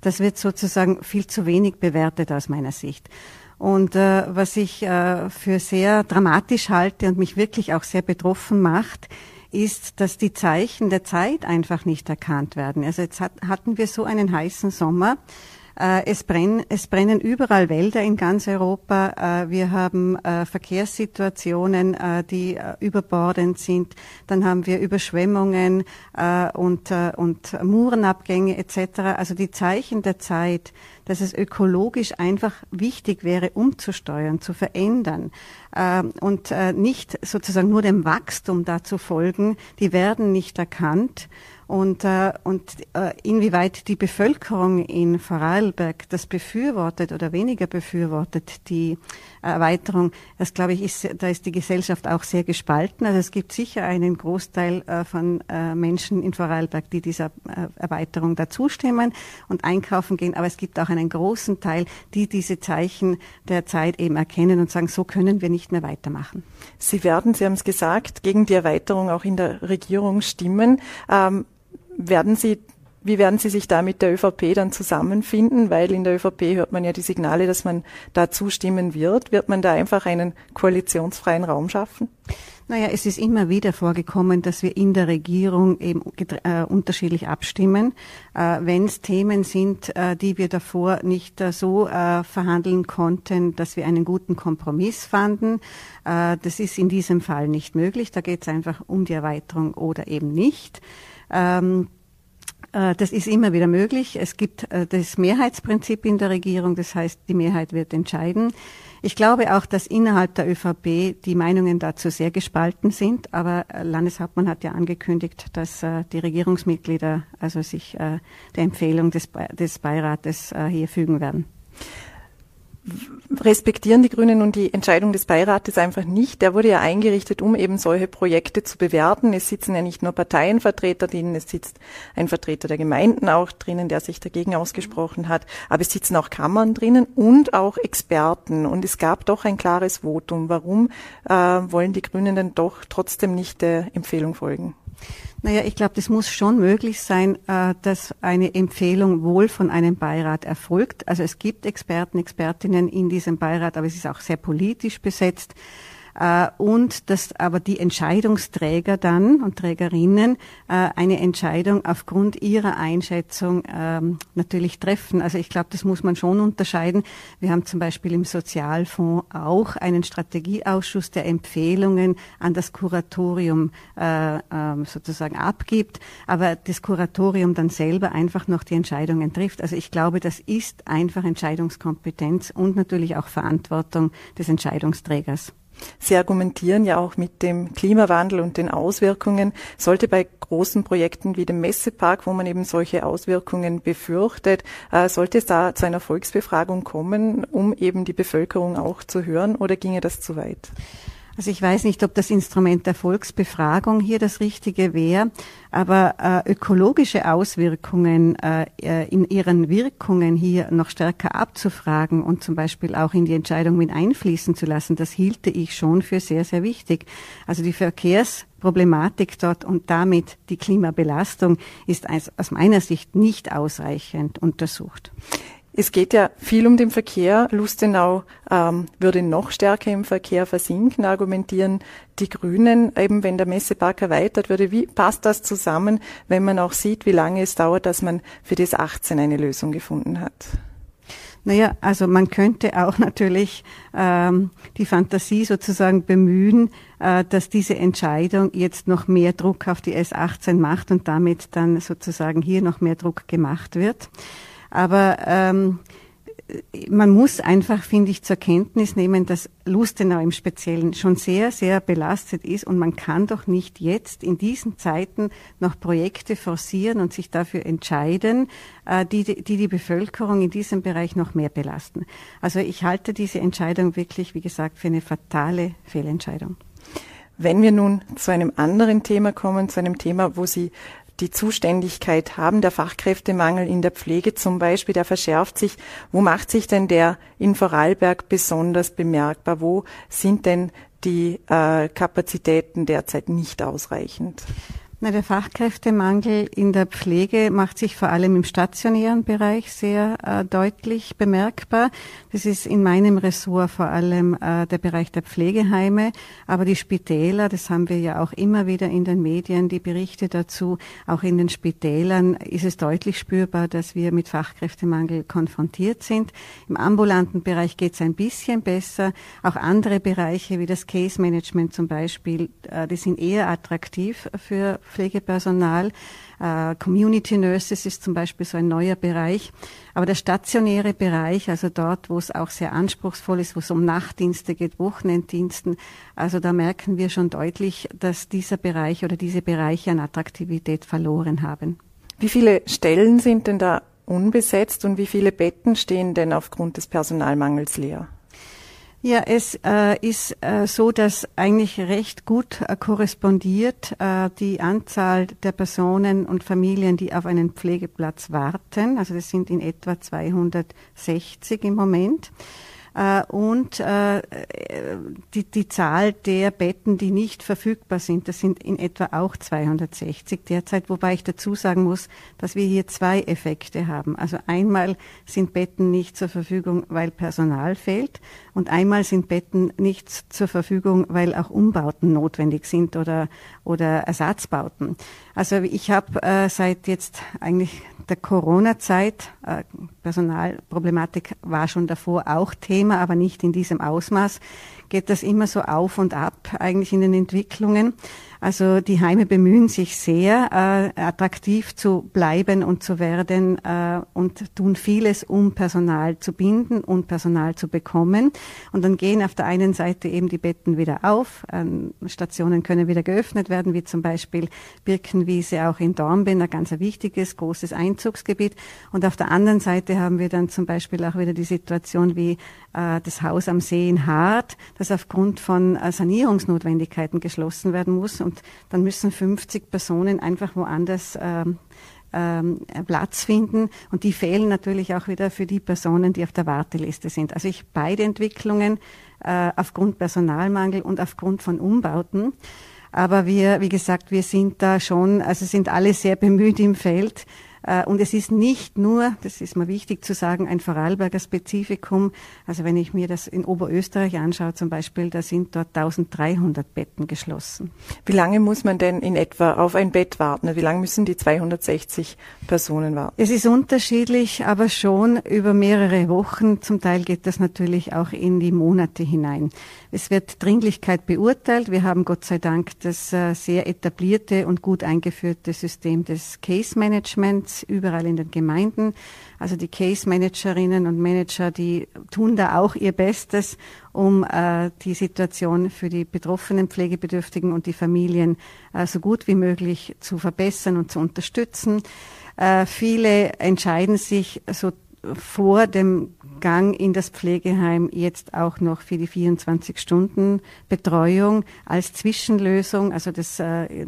Das wird sozusagen viel zu wenig bewertet aus meiner Sicht. Und äh, was ich äh, für sehr dramatisch halte und mich wirklich auch sehr betroffen macht, ist, dass die Zeichen der Zeit einfach nicht erkannt werden. Also jetzt hat, hatten wir so einen heißen Sommer. Äh, es, brennen, es brennen überall Wälder in ganz Europa. Äh, wir haben äh, Verkehrssituationen, die überbordend sind. Dann haben wir Überschwemmungen und, und Murenabgänge etc. Also die Zeichen der Zeit, dass es ökologisch einfach wichtig wäre, umzusteuern, zu verändern äh, und äh, nicht sozusagen nur dem Wachstum da zu folgen. Die werden nicht erkannt und, äh, und äh, inwieweit die Bevölkerung in Vorarlberg das befürwortet oder weniger befürwortet, die Erweiterung, das glaube ich, ist, da ist die Gesellschaft auch sehr gespalten. Also es gibt sicher einen Großteil äh, von äh, Menschen in Vorarlberg, die dieser äh, Erweiterung dazustimmen und einkaufen gehen, aber es gibt auch einen großen Teil, die diese Zeichen der Zeit eben erkennen und sagen, so können wir nicht mehr weitermachen.
Sie werden, Sie haben es gesagt, gegen die Erweiterung auch in der Regierung stimmen. Ähm, werden Sie wie werden Sie sich da mit der ÖVP dann zusammenfinden? Weil in der ÖVP hört man ja die Signale, dass man da zustimmen wird. Wird man da einfach einen koalitionsfreien Raum schaffen?
Naja, es ist immer wieder vorgekommen, dass wir in der Regierung eben äh, unterschiedlich abstimmen. Äh, Wenn es Themen sind, äh, die wir davor nicht äh, so äh, verhandeln konnten, dass wir einen guten Kompromiss fanden, äh, das ist in diesem Fall nicht möglich. Da geht es einfach um die Erweiterung oder eben nicht. Ähm, äh, das ist immer wieder möglich. Es gibt äh, das Mehrheitsprinzip in der Regierung, das heißt, die Mehrheit wird entscheiden. Ich glaube auch, dass innerhalb der ÖVP die Meinungen dazu sehr gespalten sind, aber äh, Landeshauptmann hat ja angekündigt, dass die Regierungsmitglieder also sich der Empfehlung des Beirates hier fügen werden
respektieren die Grünen nun die Entscheidung des Beirates einfach nicht. Der wurde ja eingerichtet, um eben solche Projekte zu bewerten. Es sitzen ja nicht nur Parteienvertreter drinnen, es sitzt ein Vertreter der Gemeinden auch drinnen, der sich dagegen ausgesprochen hat, aber es sitzen auch Kammern drinnen und auch Experten. Und es gab doch ein klares Votum. Warum äh, wollen die Grünen denn doch trotzdem nicht der Empfehlung folgen?
Naja, ich glaube, das muss schon möglich sein, äh, dass eine Empfehlung wohl von einem Beirat erfolgt. Also es gibt Experten, Expertinnen in diesem Beirat, aber es ist auch sehr politisch besetzt. Äh, und dass aber die Entscheidungsträger dann und Trägerinnen äh, eine Entscheidung aufgrund ihrer Einschätzung ähm, natürlich treffen. Also ich glaube, das muss man schon unterscheiden. Wir haben zum Beispiel im Sozialfonds auch einen Strategieausschuss, der Empfehlungen an das Kuratorium äh, ähm, sozusagen abgibt, aber das Kuratorium dann selber einfach noch die Entscheidungen trifft. Also ich glaube, das ist einfach Entscheidungskompetenz und natürlich auch Verantwortung des Entscheidungsträgers.
Sie argumentieren ja auch mit dem Klimawandel und den Auswirkungen. Sollte bei großen Projekten wie dem Messepark, wo man eben solche Auswirkungen befürchtet, äh, sollte es da zu einer Volksbefragung kommen, um eben die Bevölkerung auch zu hören, oder ginge das zu weit?
Also ich weiß nicht, ob das Instrument der Volksbefragung hier das Richtige wäre, aber äh, ökologische Auswirkungen äh, äh, in ihren Wirkungen hier noch stärker abzufragen und zum Beispiel auch in die Entscheidung mit einfließen zu lassen, das hielte ich schon für sehr, sehr wichtig. Also die Verkehrsproblematik dort und damit die Klimabelastung ist aus meiner Sicht nicht ausreichend untersucht.
Es geht ja viel um den Verkehr. Lustenau ähm, würde noch stärker im Verkehr versinken, argumentieren die Grünen, eben wenn der Messepark erweitert würde. Wie passt das zusammen, wenn man auch sieht, wie lange es dauert, dass man für das 18 eine Lösung gefunden hat?
Naja, also man könnte auch natürlich ähm, die Fantasie sozusagen bemühen, äh, dass diese Entscheidung jetzt noch mehr Druck auf die S18 macht und damit dann sozusagen hier noch mehr Druck gemacht wird. Aber ähm, man muss einfach, finde ich, zur Kenntnis nehmen, dass Lustenau im Speziellen schon sehr, sehr belastet ist und man kann doch nicht jetzt in diesen Zeiten noch Projekte forcieren und sich dafür entscheiden, äh, die, die die Bevölkerung in diesem Bereich noch mehr belasten. Also ich halte diese Entscheidung wirklich, wie gesagt, für eine fatale Fehlentscheidung.
Wenn wir nun zu einem anderen Thema kommen, zu einem Thema, wo Sie die Zuständigkeit haben. Der Fachkräftemangel in der Pflege zum Beispiel, der verschärft sich. Wo macht sich denn der in Vorarlberg besonders bemerkbar? Wo sind denn die äh, Kapazitäten derzeit nicht ausreichend?
Na, der Fachkräftemangel in der Pflege macht sich vor allem im stationären Bereich sehr äh, deutlich bemerkbar. Das ist in meinem Ressort vor allem äh, der Bereich der Pflegeheime, aber die Spitäler, das haben wir ja auch immer wieder in den Medien, die Berichte dazu, auch in den Spitälern ist es deutlich spürbar, dass wir mit Fachkräftemangel konfrontiert sind. Im ambulanten Bereich geht es ein bisschen besser. Auch andere Bereiche wie das Case Management zum Beispiel, äh, die sind eher attraktiv für Pflegepersonal. Äh, Community Nurses ist zum Beispiel so ein neuer Bereich. Aber der stationäre Bereich, also dort, wo es auch sehr anspruchsvoll ist, wo es um Nachtdienste geht, Wochenenddiensten, also da merken wir schon deutlich, dass dieser Bereich oder diese Bereiche an Attraktivität verloren haben.
Wie viele Stellen sind denn da unbesetzt und wie viele Betten stehen denn aufgrund des Personalmangels leer?
Ja, es äh, ist äh, so, dass eigentlich recht gut äh, korrespondiert äh, die Anzahl der Personen und Familien, die auf einen Pflegeplatz warten. Also das sind in etwa 260 im Moment. Äh, und äh, die, die Zahl der Betten, die nicht verfügbar sind, das sind in etwa auch 260 derzeit, wobei ich dazu sagen muss, dass wir hier zwei Effekte haben. Also einmal sind Betten nicht zur Verfügung, weil Personal fehlt und einmal sind Betten nicht zur Verfügung, weil auch Umbauten notwendig sind oder, oder Ersatzbauten. Also ich habe äh, seit jetzt eigentlich der Corona-Zeit, äh, Personalproblematik war schon davor auch Thema, aber nicht in diesem Ausmaß, geht das immer so auf und ab eigentlich in den Entwicklungen. Also die Heime bemühen sich sehr, äh, attraktiv zu bleiben und zu werden äh, und tun vieles, um Personal zu binden und Personal zu bekommen. Und dann gehen auf der einen Seite eben die Betten wieder auf, ähm, Stationen können wieder geöffnet werden, wie zum Beispiel Birkenwiese auch in Dornbirn, ein ganz wichtiges, großes Einzugsgebiet. Und auf der anderen Seite haben wir dann zum Beispiel auch wieder die Situation wie äh, das Haus am See in Hart, das aufgrund von äh, Sanierungsnotwendigkeiten geschlossen werden muss. Und dann müssen 50 Personen einfach woanders ähm, ähm, Platz finden. Und die fehlen natürlich auch wieder für die Personen, die auf der Warteliste sind. Also ich beide Entwicklungen äh, aufgrund Personalmangel und aufgrund von Umbauten. Aber wir, wie gesagt, wir sind da schon, also sind alle sehr bemüht im Feld, und es ist nicht nur, das ist mir wichtig zu sagen, ein Vorarlberger Spezifikum. Also wenn ich mir das in Oberösterreich anschaue zum Beispiel, da sind dort 1300 Betten geschlossen.
Wie lange muss man denn in etwa auf ein Bett warten? Wie lange müssen die 260 Personen warten?
Es ist unterschiedlich, aber schon über mehrere Wochen. Zum Teil geht das natürlich auch in die Monate hinein. Es wird Dringlichkeit beurteilt. Wir haben Gott sei Dank das äh, sehr etablierte und gut eingeführte System des Case Managements überall in den Gemeinden. Also die Case Managerinnen und Manager, die tun da auch ihr Bestes, um äh, die Situation für die betroffenen Pflegebedürftigen und die Familien äh, so gut wie möglich zu verbessern und zu unterstützen. Äh, viele entscheiden sich so vor dem Gang in das Pflegeheim jetzt auch noch für die 24-Stunden-Betreuung als Zwischenlösung. Also das äh,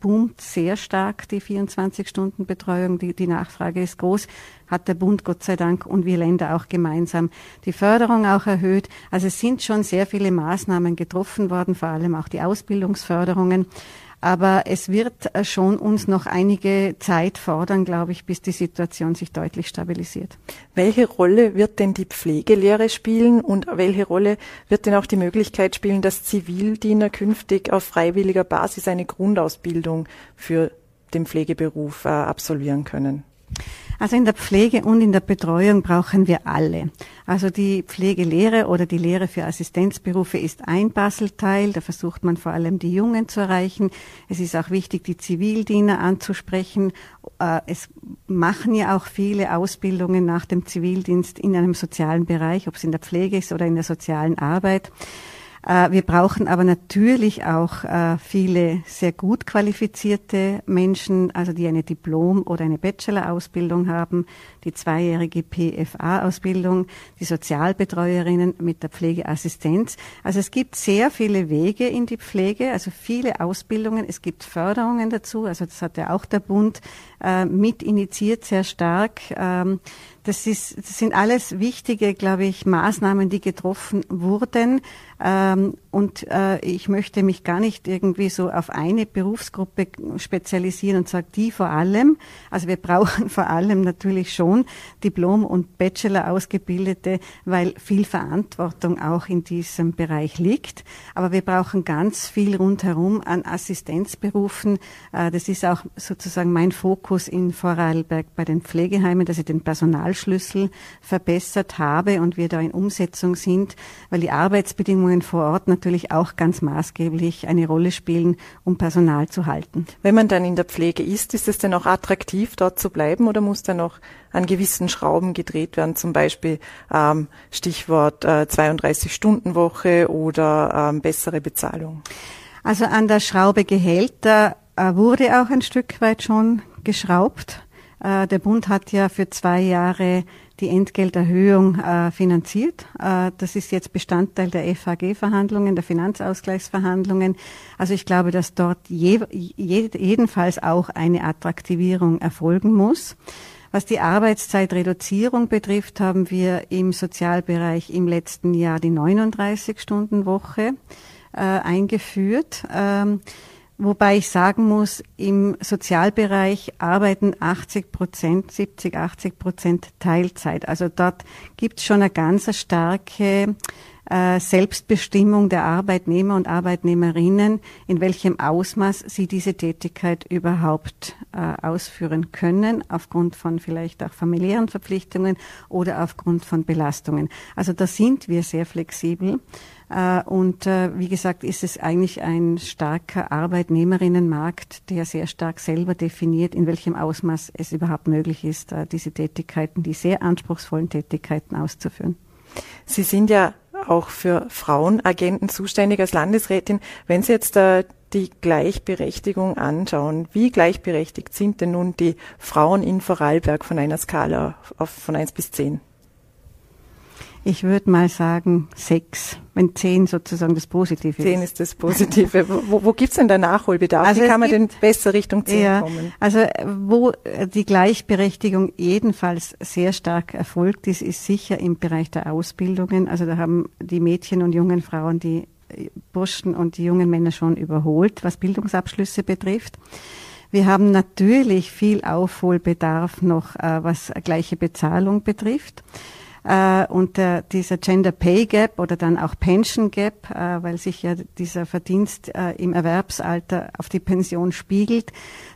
boomt sehr stark, die 24-Stunden-Betreuung. Die, die Nachfrage ist groß. Hat der Bund Gott sei Dank und wir Länder auch gemeinsam die Förderung auch erhöht. Also es sind schon sehr viele Maßnahmen getroffen worden, vor allem auch die Ausbildungsförderungen. Aber es wird äh, schon uns noch einige Zeit fordern, glaube ich, bis die Situation sich deutlich stabilisiert.
Welche Rolle wird denn die Pflegelehre spielen und welche Rolle wird denn auch die Möglichkeit spielen, dass Zivildiener künftig auf freiwilliger Basis eine Grundausbildung für den Pflegeberuf äh, absolvieren können?
Also in der Pflege und in der Betreuung brauchen wir alle. Also die Pflegelehre oder die Lehre für Assistenzberufe ist ein Puzzleteil. Da versucht man vor allem die Jungen zu erreichen. Es ist auch wichtig, die Zivildiener anzusprechen. Äh, es machen ja auch viele Ausbildungen nach dem Zivildienst in einem sozialen Bereich, ob es in der Pflege ist oder in der sozialen Arbeit. Äh, wir brauchen aber natürlich auch äh, viele sehr gut qualifizierte Menschen, also die eine Diplom- oder eine Bachelor-Ausbildung haben, die zweijährige PFA-Ausbildung, die Sozialbetreuerinnen mit der Pflegeassistenz. Also es gibt sehr viele Wege in die Pflege, also viele Ausbildungen. Es gibt Förderungen dazu, also das hat ja auch der Bund äh, mit initiiert sehr stark. Das, ist, das sind alles wichtige, glaube ich, Maßnahmen, die getroffen wurden. Ähm, und äh, ich möchte mich gar nicht irgendwie so auf eine Berufsgruppe spezialisieren und sagen, die vor allem. Also wir brauchen vor allem natürlich schon Diplom- und Bachelor ausgebildete, weil viel Verantwortung auch in diesem Bereich liegt. Aber wir brauchen ganz viel rundherum an Assistenzberufen. Äh, das ist auch sozusagen mein Fokus in Vorarlberg bei den Pflegeheimen, dass ich den Personal Personalschlüssel verbessert habe und wir da in Umsetzung sind, weil die Arbeitsbedingungen vor Ort natürlich auch ganz maßgeblich eine Rolle spielen, um Personal zu halten.
Wenn man dann in der Pflege ist, ist es denn auch attraktiv, dort zu bleiben oder muss da noch an gewissen Schrauben gedreht werden, zum Beispiel ähm, Stichwort äh, 32-Stunden-Woche oder ähm, bessere Bezahlung?
Also an der Schraube Gehälter äh, wurde auch ein Stück weit schon geschraubt. Äh, der Bund hat ja für zwei Jahre die Entgelterhöhung äh, finanziert. Äh, das ist jetzt Bestandteil der FAG-Verhandlungen, der Finanzausgleichsverhandlungen. Also ich glaube, dass dort je, je, jedenfalls auch eine Attraktivierung erfolgen muss. Was die Arbeitszeitreduzierung betrifft, haben wir im Sozialbereich im letzten Jahr die 39-Stunden-Woche äh, eingeführt. Ähm, Wobei ich sagen muss, im Sozialbereich arbeiten 80 Prozent, 70, 80 Prozent Teilzeit. Also dort gibt es schon eine ganz starke äh, Selbstbestimmung der Arbeitnehmer und Arbeitnehmerinnen, in welchem Ausmaß sie diese Tätigkeit überhaupt äh, ausführen können, aufgrund von vielleicht auch familiären Verpflichtungen oder aufgrund von Belastungen. Also da sind wir sehr flexibel. Äh, und äh, wie gesagt, ist es eigentlich ein starker Arbeitnehmerinnenmarkt, der sehr stark selber definiert, in welchem Ausmaß es überhaupt möglich ist, äh, diese Tätigkeiten, die sehr anspruchsvollen Tätigkeiten auszuführen.
Sie sind ja auch für Frauenagenten zuständig als Landesrätin. Wenn Sie jetzt die Gleichberechtigung anschauen, wie gleichberechtigt sind denn nun die Frauen in Vorarlberg von einer Skala von eins bis zehn?
Ich würde mal sagen sechs, wenn zehn sozusagen das Positive
ist. Zehn ist das Positive. wo wo gibt es denn da Nachholbedarf? Also Wie kann man denn besser Richtung zehn ja, kommen?
Also wo die Gleichberechtigung jedenfalls sehr stark erfolgt ist, ist sicher im Bereich der Ausbildungen. Also da haben die Mädchen und jungen Frauen die Burschen und die jungen Männer schon überholt, was Bildungsabschlüsse betrifft. Wir haben natürlich viel Aufholbedarf noch, äh, was gleiche Bezahlung betrifft äh, und äh, dieser Gender Pay Gap oder dann auch Pension Gap, äh, weil sich ja dieser Verdienst äh, im Erwerbsalter auf die Pension spiegelt.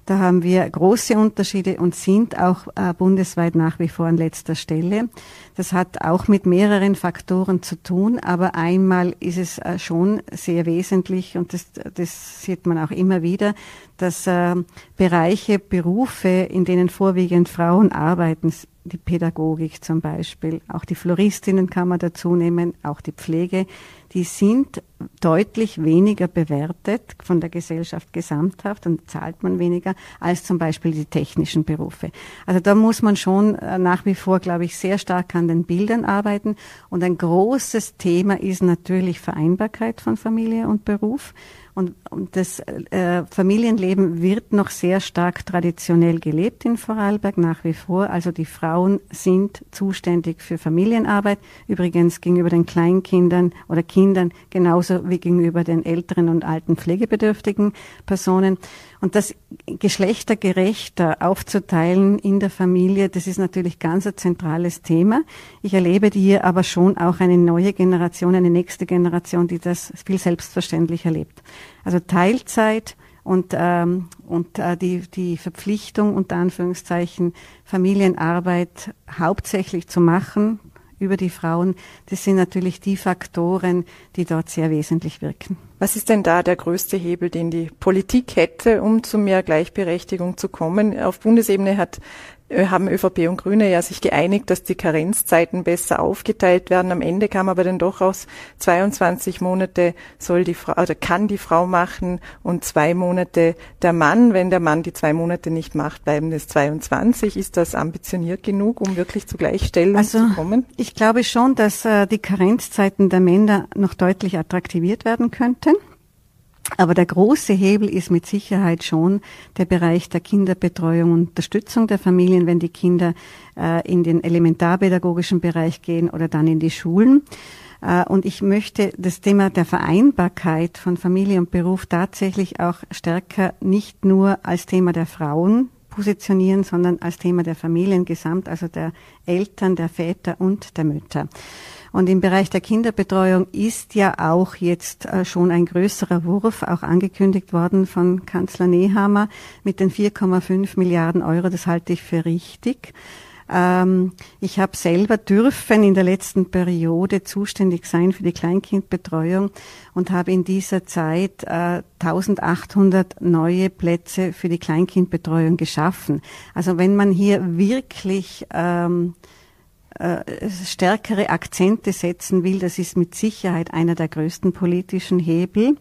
Da haben wir große Unterschiede und sind auch äh, bundesweit nach wie vor an letzter Stelle. Das hat auch mit mehreren Faktoren zu tun, aber einmal ist es äh, schon sehr wesentlich und das, das sieht man auch immer wieder, dass äh, Bereiche, Berufe, in denen vorwiegend Frauen arbeiten, die Pädagogik zum Beispiel, auch die Floristinnen kann man dazu nehmen, auch die Pflege, die sind deutlich weniger bewertet von der Gesellschaft gesamthaft und zahlt man weniger als zum Beispiel die technischen Berufe. Also da muss man schon äh, nach wie vor, glaube ich, sehr stark an den Bildern arbeiten. Und ein großes Thema ist natürlich Vereinbarkeit von Familie und Beruf. Und, und das äh, Familienleben wird noch sehr stark traditionell gelebt in Vorarlberg nach wie vor. Also die Frauen sind zuständig für Familienarbeit. Übrigens gegenüber den Kleinkindern oder Kindern genauso wie gegenüber den älteren und alten pflegebedürftigen Personen. Und das geschlechtergerechter aufzuteilen in der Familie, das ist natürlich ganz ein zentrales Thema. Ich erlebe hier aber schon auch eine neue Generation, eine nächste Generation, die das viel selbstverständlich erlebt. Also Teilzeit und, ähm, und äh, die, die Verpflichtung, unter Anführungszeichen, Familienarbeit hauptsächlich zu machen, über die Frauen, das sind natürlich die Faktoren, die dort sehr wesentlich wirken.
Was ist denn da der größte Hebel, den die Politik hätte, um zu mehr Gleichberechtigung zu kommen? Auf Bundesebene hat haben ÖVP und Grüne ja sich geeinigt, dass die Karenzzeiten besser aufgeteilt werden. Am Ende kam aber dann doch aus 22 Monate soll die Frau oder kann die Frau machen und zwei Monate der Mann. Wenn der Mann die zwei Monate nicht macht, bleiben es 22. Ist das ambitioniert genug, um wirklich zu Gleichstellung also, zu kommen?
Ich glaube schon, dass äh, die Karenzzeiten der Männer noch deutlich attraktiviert werden könnten. Aber der große Hebel ist mit Sicherheit schon der Bereich der Kinderbetreuung und Unterstützung der Familien, wenn die Kinder äh, in den elementarpädagogischen Bereich gehen oder dann in die Schulen. Äh, und ich möchte das Thema der Vereinbarkeit von Familie und Beruf tatsächlich auch stärker nicht nur als Thema der Frauen positionieren, sondern als Thema der Familien gesamt, also der Eltern, der Väter und der Mütter. Und im Bereich der Kinderbetreuung ist ja auch jetzt äh, schon ein größerer Wurf auch angekündigt worden von Kanzler Nehammer mit den 4,5 Milliarden Euro. Das halte ich für richtig. Ähm, ich habe selber dürfen in der letzten Periode zuständig sein für die Kleinkindbetreuung und habe in dieser Zeit äh, 1800 neue Plätze für die Kleinkindbetreuung geschaffen. Also wenn man hier wirklich ähm, äh, stärkere Akzente setzen will, das ist mit Sicherheit einer der größten politischen Hebel.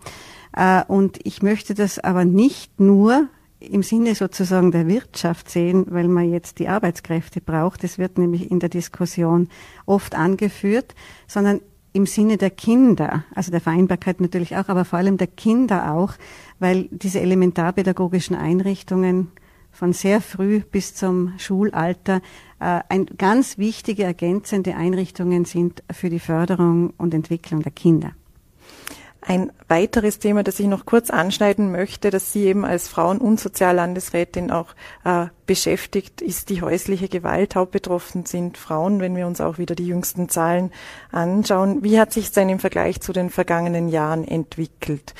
Äh, und ich möchte das aber nicht nur im Sinne sozusagen der Wirtschaft sehen, weil man jetzt die Arbeitskräfte braucht. Das wird nämlich in der Diskussion oft angeführt, sondern im Sinne der Kinder, also der Vereinbarkeit natürlich auch, aber vor allem der Kinder auch, weil diese elementarpädagogischen Einrichtungen von sehr früh bis zum Schulalter ein, ganz wichtige ergänzende Einrichtungen sind für die Förderung und Entwicklung der Kinder.
Ein weiteres Thema, das ich noch kurz anschneiden möchte, das Sie eben als Frauen- und Soziallandesrätin auch äh, beschäftigt, ist die häusliche Gewalt. Hauptbetroffen sind Frauen, wenn wir uns auch wieder die jüngsten Zahlen anschauen. Wie hat sich denn im Vergleich zu den vergangenen Jahren entwickelt?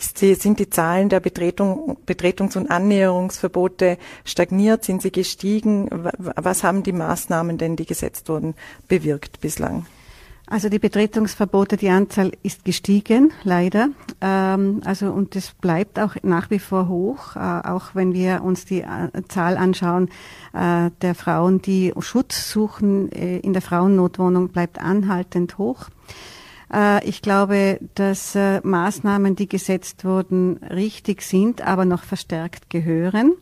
Sind die Zahlen der Betretung, Betretungs- und Annäherungsverbote stagniert? Sind sie gestiegen? Was haben die Maßnahmen denn, die gesetzt wurden, bewirkt bislang?
Also die Betretungsverbote, die Anzahl ist gestiegen, leider. Ähm, also und es bleibt auch nach wie vor hoch, äh, auch wenn wir uns die äh, Zahl anschauen äh, der Frauen, die Schutz suchen äh, in der Frauennotwohnung, bleibt anhaltend hoch. Äh, ich glaube, dass äh, Maßnahmen, die gesetzt wurden, richtig sind, aber noch verstärkt gehören.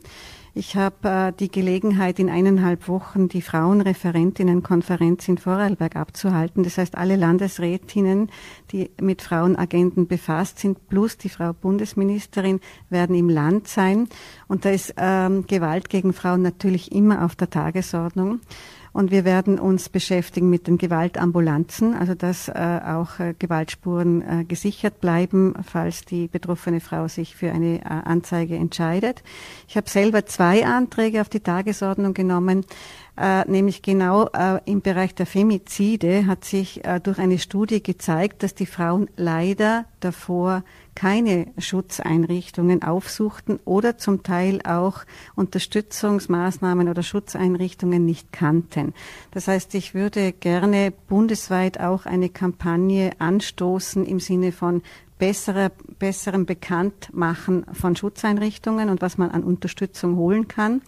Ich habe äh, die Gelegenheit, in eineinhalb Wochen die Frauenreferentinnenkonferenz in Vorarlberg abzuhalten. Das heißt, alle Landesrätinnen, die mit Frauenagenten befasst sind, plus die Frau Bundesministerin, werden im Land sein. Und da ist ähm, Gewalt gegen Frauen natürlich immer auf der Tagesordnung. Und wir werden uns beschäftigen mit den Gewaltambulanzen, also dass äh, auch äh, Gewaltspuren äh, gesichert bleiben, falls die betroffene Frau sich für eine äh, Anzeige entscheidet. Ich habe selber zwei Anträge auf die Tagesordnung genommen. Äh, nämlich genau äh, im Bereich der Femizide hat sich äh, durch eine Studie gezeigt, dass die Frauen leider davor keine Schutzeinrichtungen aufsuchten oder zum Teil auch Unterstützungsmaßnahmen oder Schutzeinrichtungen nicht kannten. Das heißt, ich würde gerne bundesweit auch eine Kampagne anstoßen im Sinne von besserer, besserem Bekanntmachen von Schutzeinrichtungen und was man an Unterstützung holen kann.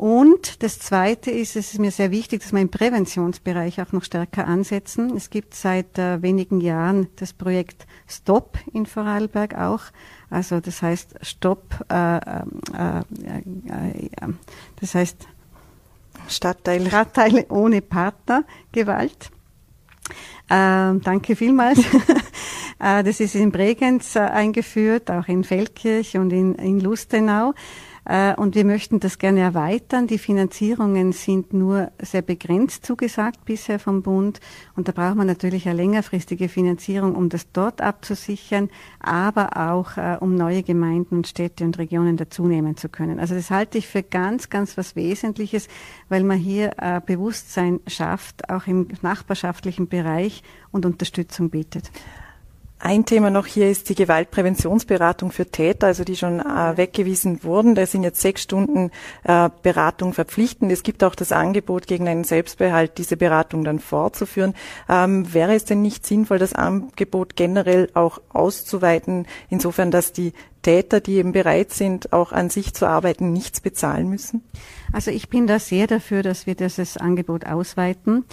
Und das Zweite ist, es ist mir sehr wichtig, dass wir im Präventionsbereich auch noch stärker ansetzen. Es gibt seit äh, wenigen Jahren das Projekt Stop in Vorarlberg auch. Also das heißt Stop, äh, äh, äh, äh das heißt Stadtteile. Stadtteile ohne Partnergewalt. Ähm, danke vielmals. Äh, das ist in Bregenz eingeführt, auch in Feldkirch und in, in Lustenau. Äh, und wir möchten das gerne erweitern. Die Finanzierungen sind nur sehr begrenzt zugesagt bisher vom Bund. Und da braucht man natürlich eine längerfristige Finanzierung, um das dort abzusichern, aber auch äh, um neue Gemeinden und Städte und Regionen dazunehmen zu können. Also das halte ich für ganz, ganz was Wesentliches, weil man hier äh, Bewusstsein schafft, auch im nachbarschaftlichen Bereich und Unterstützung bietet.
Ein Thema noch hier ist die Gewaltpräventionsberatung für Täter, also die schon äh, weggewiesen wurden. Da sind jetzt sechs Stunden äh, Beratung verpflichtend. Es gibt auch das Angebot, gegen einen Selbstbehalt diese Beratung dann fortzuführen. Ähm, wäre es denn nicht sinnvoll, das Angebot generell auch auszuweiten, insofern, dass die Täter, die eben bereit sind, auch an sich zu arbeiten, nichts bezahlen müssen?
Also ich bin da sehr dafür, dass wir dieses Angebot ausweiten.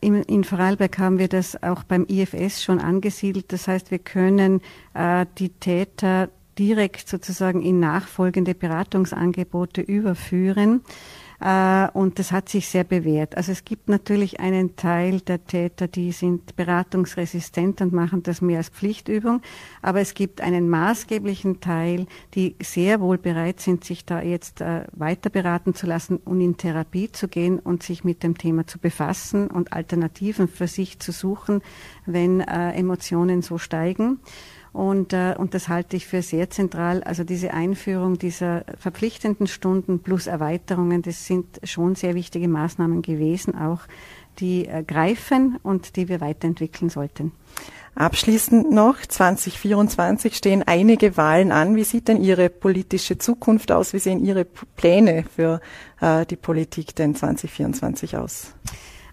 In Vorarlberg haben wir das auch beim IFS schon angesiedelt. Das heißt, wir können äh, die Täter direkt sozusagen in nachfolgende Beratungsangebote überführen. Äh, und das hat sich sehr bewährt. Also es gibt natürlich einen Teil der Täter, die sind beratungsresistent und machen das mehr als Pflichtübung. Aber es gibt einen maßgeblichen Teil, die sehr wohl bereit sind, sich da jetzt äh, weiter beraten zu lassen und in Therapie zu gehen und sich mit dem Thema zu befassen und Alternativen für sich zu suchen, wenn äh, Emotionen so steigen. Und, äh, und das halte ich für sehr zentral. Also diese Einführung dieser verpflichtenden Stunden plus Erweiterungen, das sind schon sehr wichtige Maßnahmen gewesen, auch die äh, greifen und die wir weiterentwickeln sollten.
Abschließend noch, 2024 stehen einige Wahlen an. Wie sieht denn Ihre politische Zukunft aus? Wie sehen Ihre Pläne für äh, die Politik denn 2024 aus?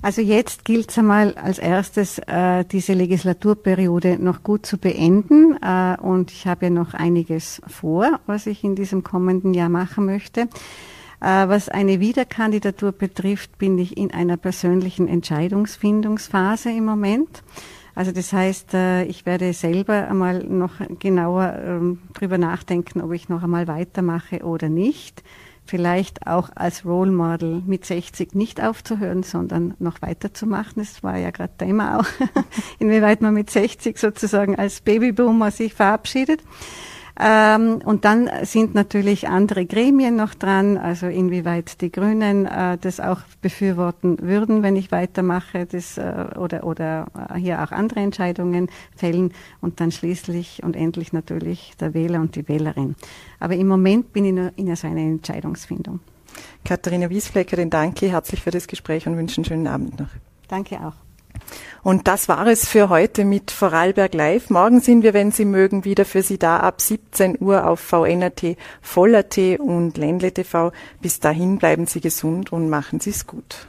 Also jetzt gilt es einmal als erstes, äh, diese Legislaturperiode noch gut zu beenden. Äh, und ich habe ja noch einiges vor, was ich in diesem kommenden Jahr machen möchte. Äh, was eine Wiederkandidatur betrifft, bin ich in einer persönlichen Entscheidungsfindungsphase im Moment. Also das heißt, äh, ich werde selber einmal noch genauer ähm, drüber nachdenken, ob ich noch einmal weitermache oder nicht. Vielleicht auch als Role Model mit 60 nicht aufzuhören, sondern noch weiterzumachen. Das war ja gerade Thema auch, inwieweit man mit 60 sozusagen als Babyboomer sich verabschiedet. Ähm, und dann sind natürlich andere Gremien noch dran, also inwieweit die Grünen äh, das auch befürworten würden, wenn ich weitermache, das, äh, oder, oder äh, hier auch andere Entscheidungen fällen und dann schließlich und endlich natürlich der Wähler und die Wählerin. Aber im Moment bin ich nur in so einer Entscheidungsfindung.
Katharina Wiesfleckerin, danke herzlich für das Gespräch und wünsche einen schönen Abend noch.
Danke auch.
Und das war es für heute mit Vorarlberg Live. Morgen sind wir, wenn Sie mögen, wieder für Sie da ab 17 Uhr auf VNRT, Voller.at und Ländle TV. Bis dahin bleiben Sie gesund und machen Sie es gut.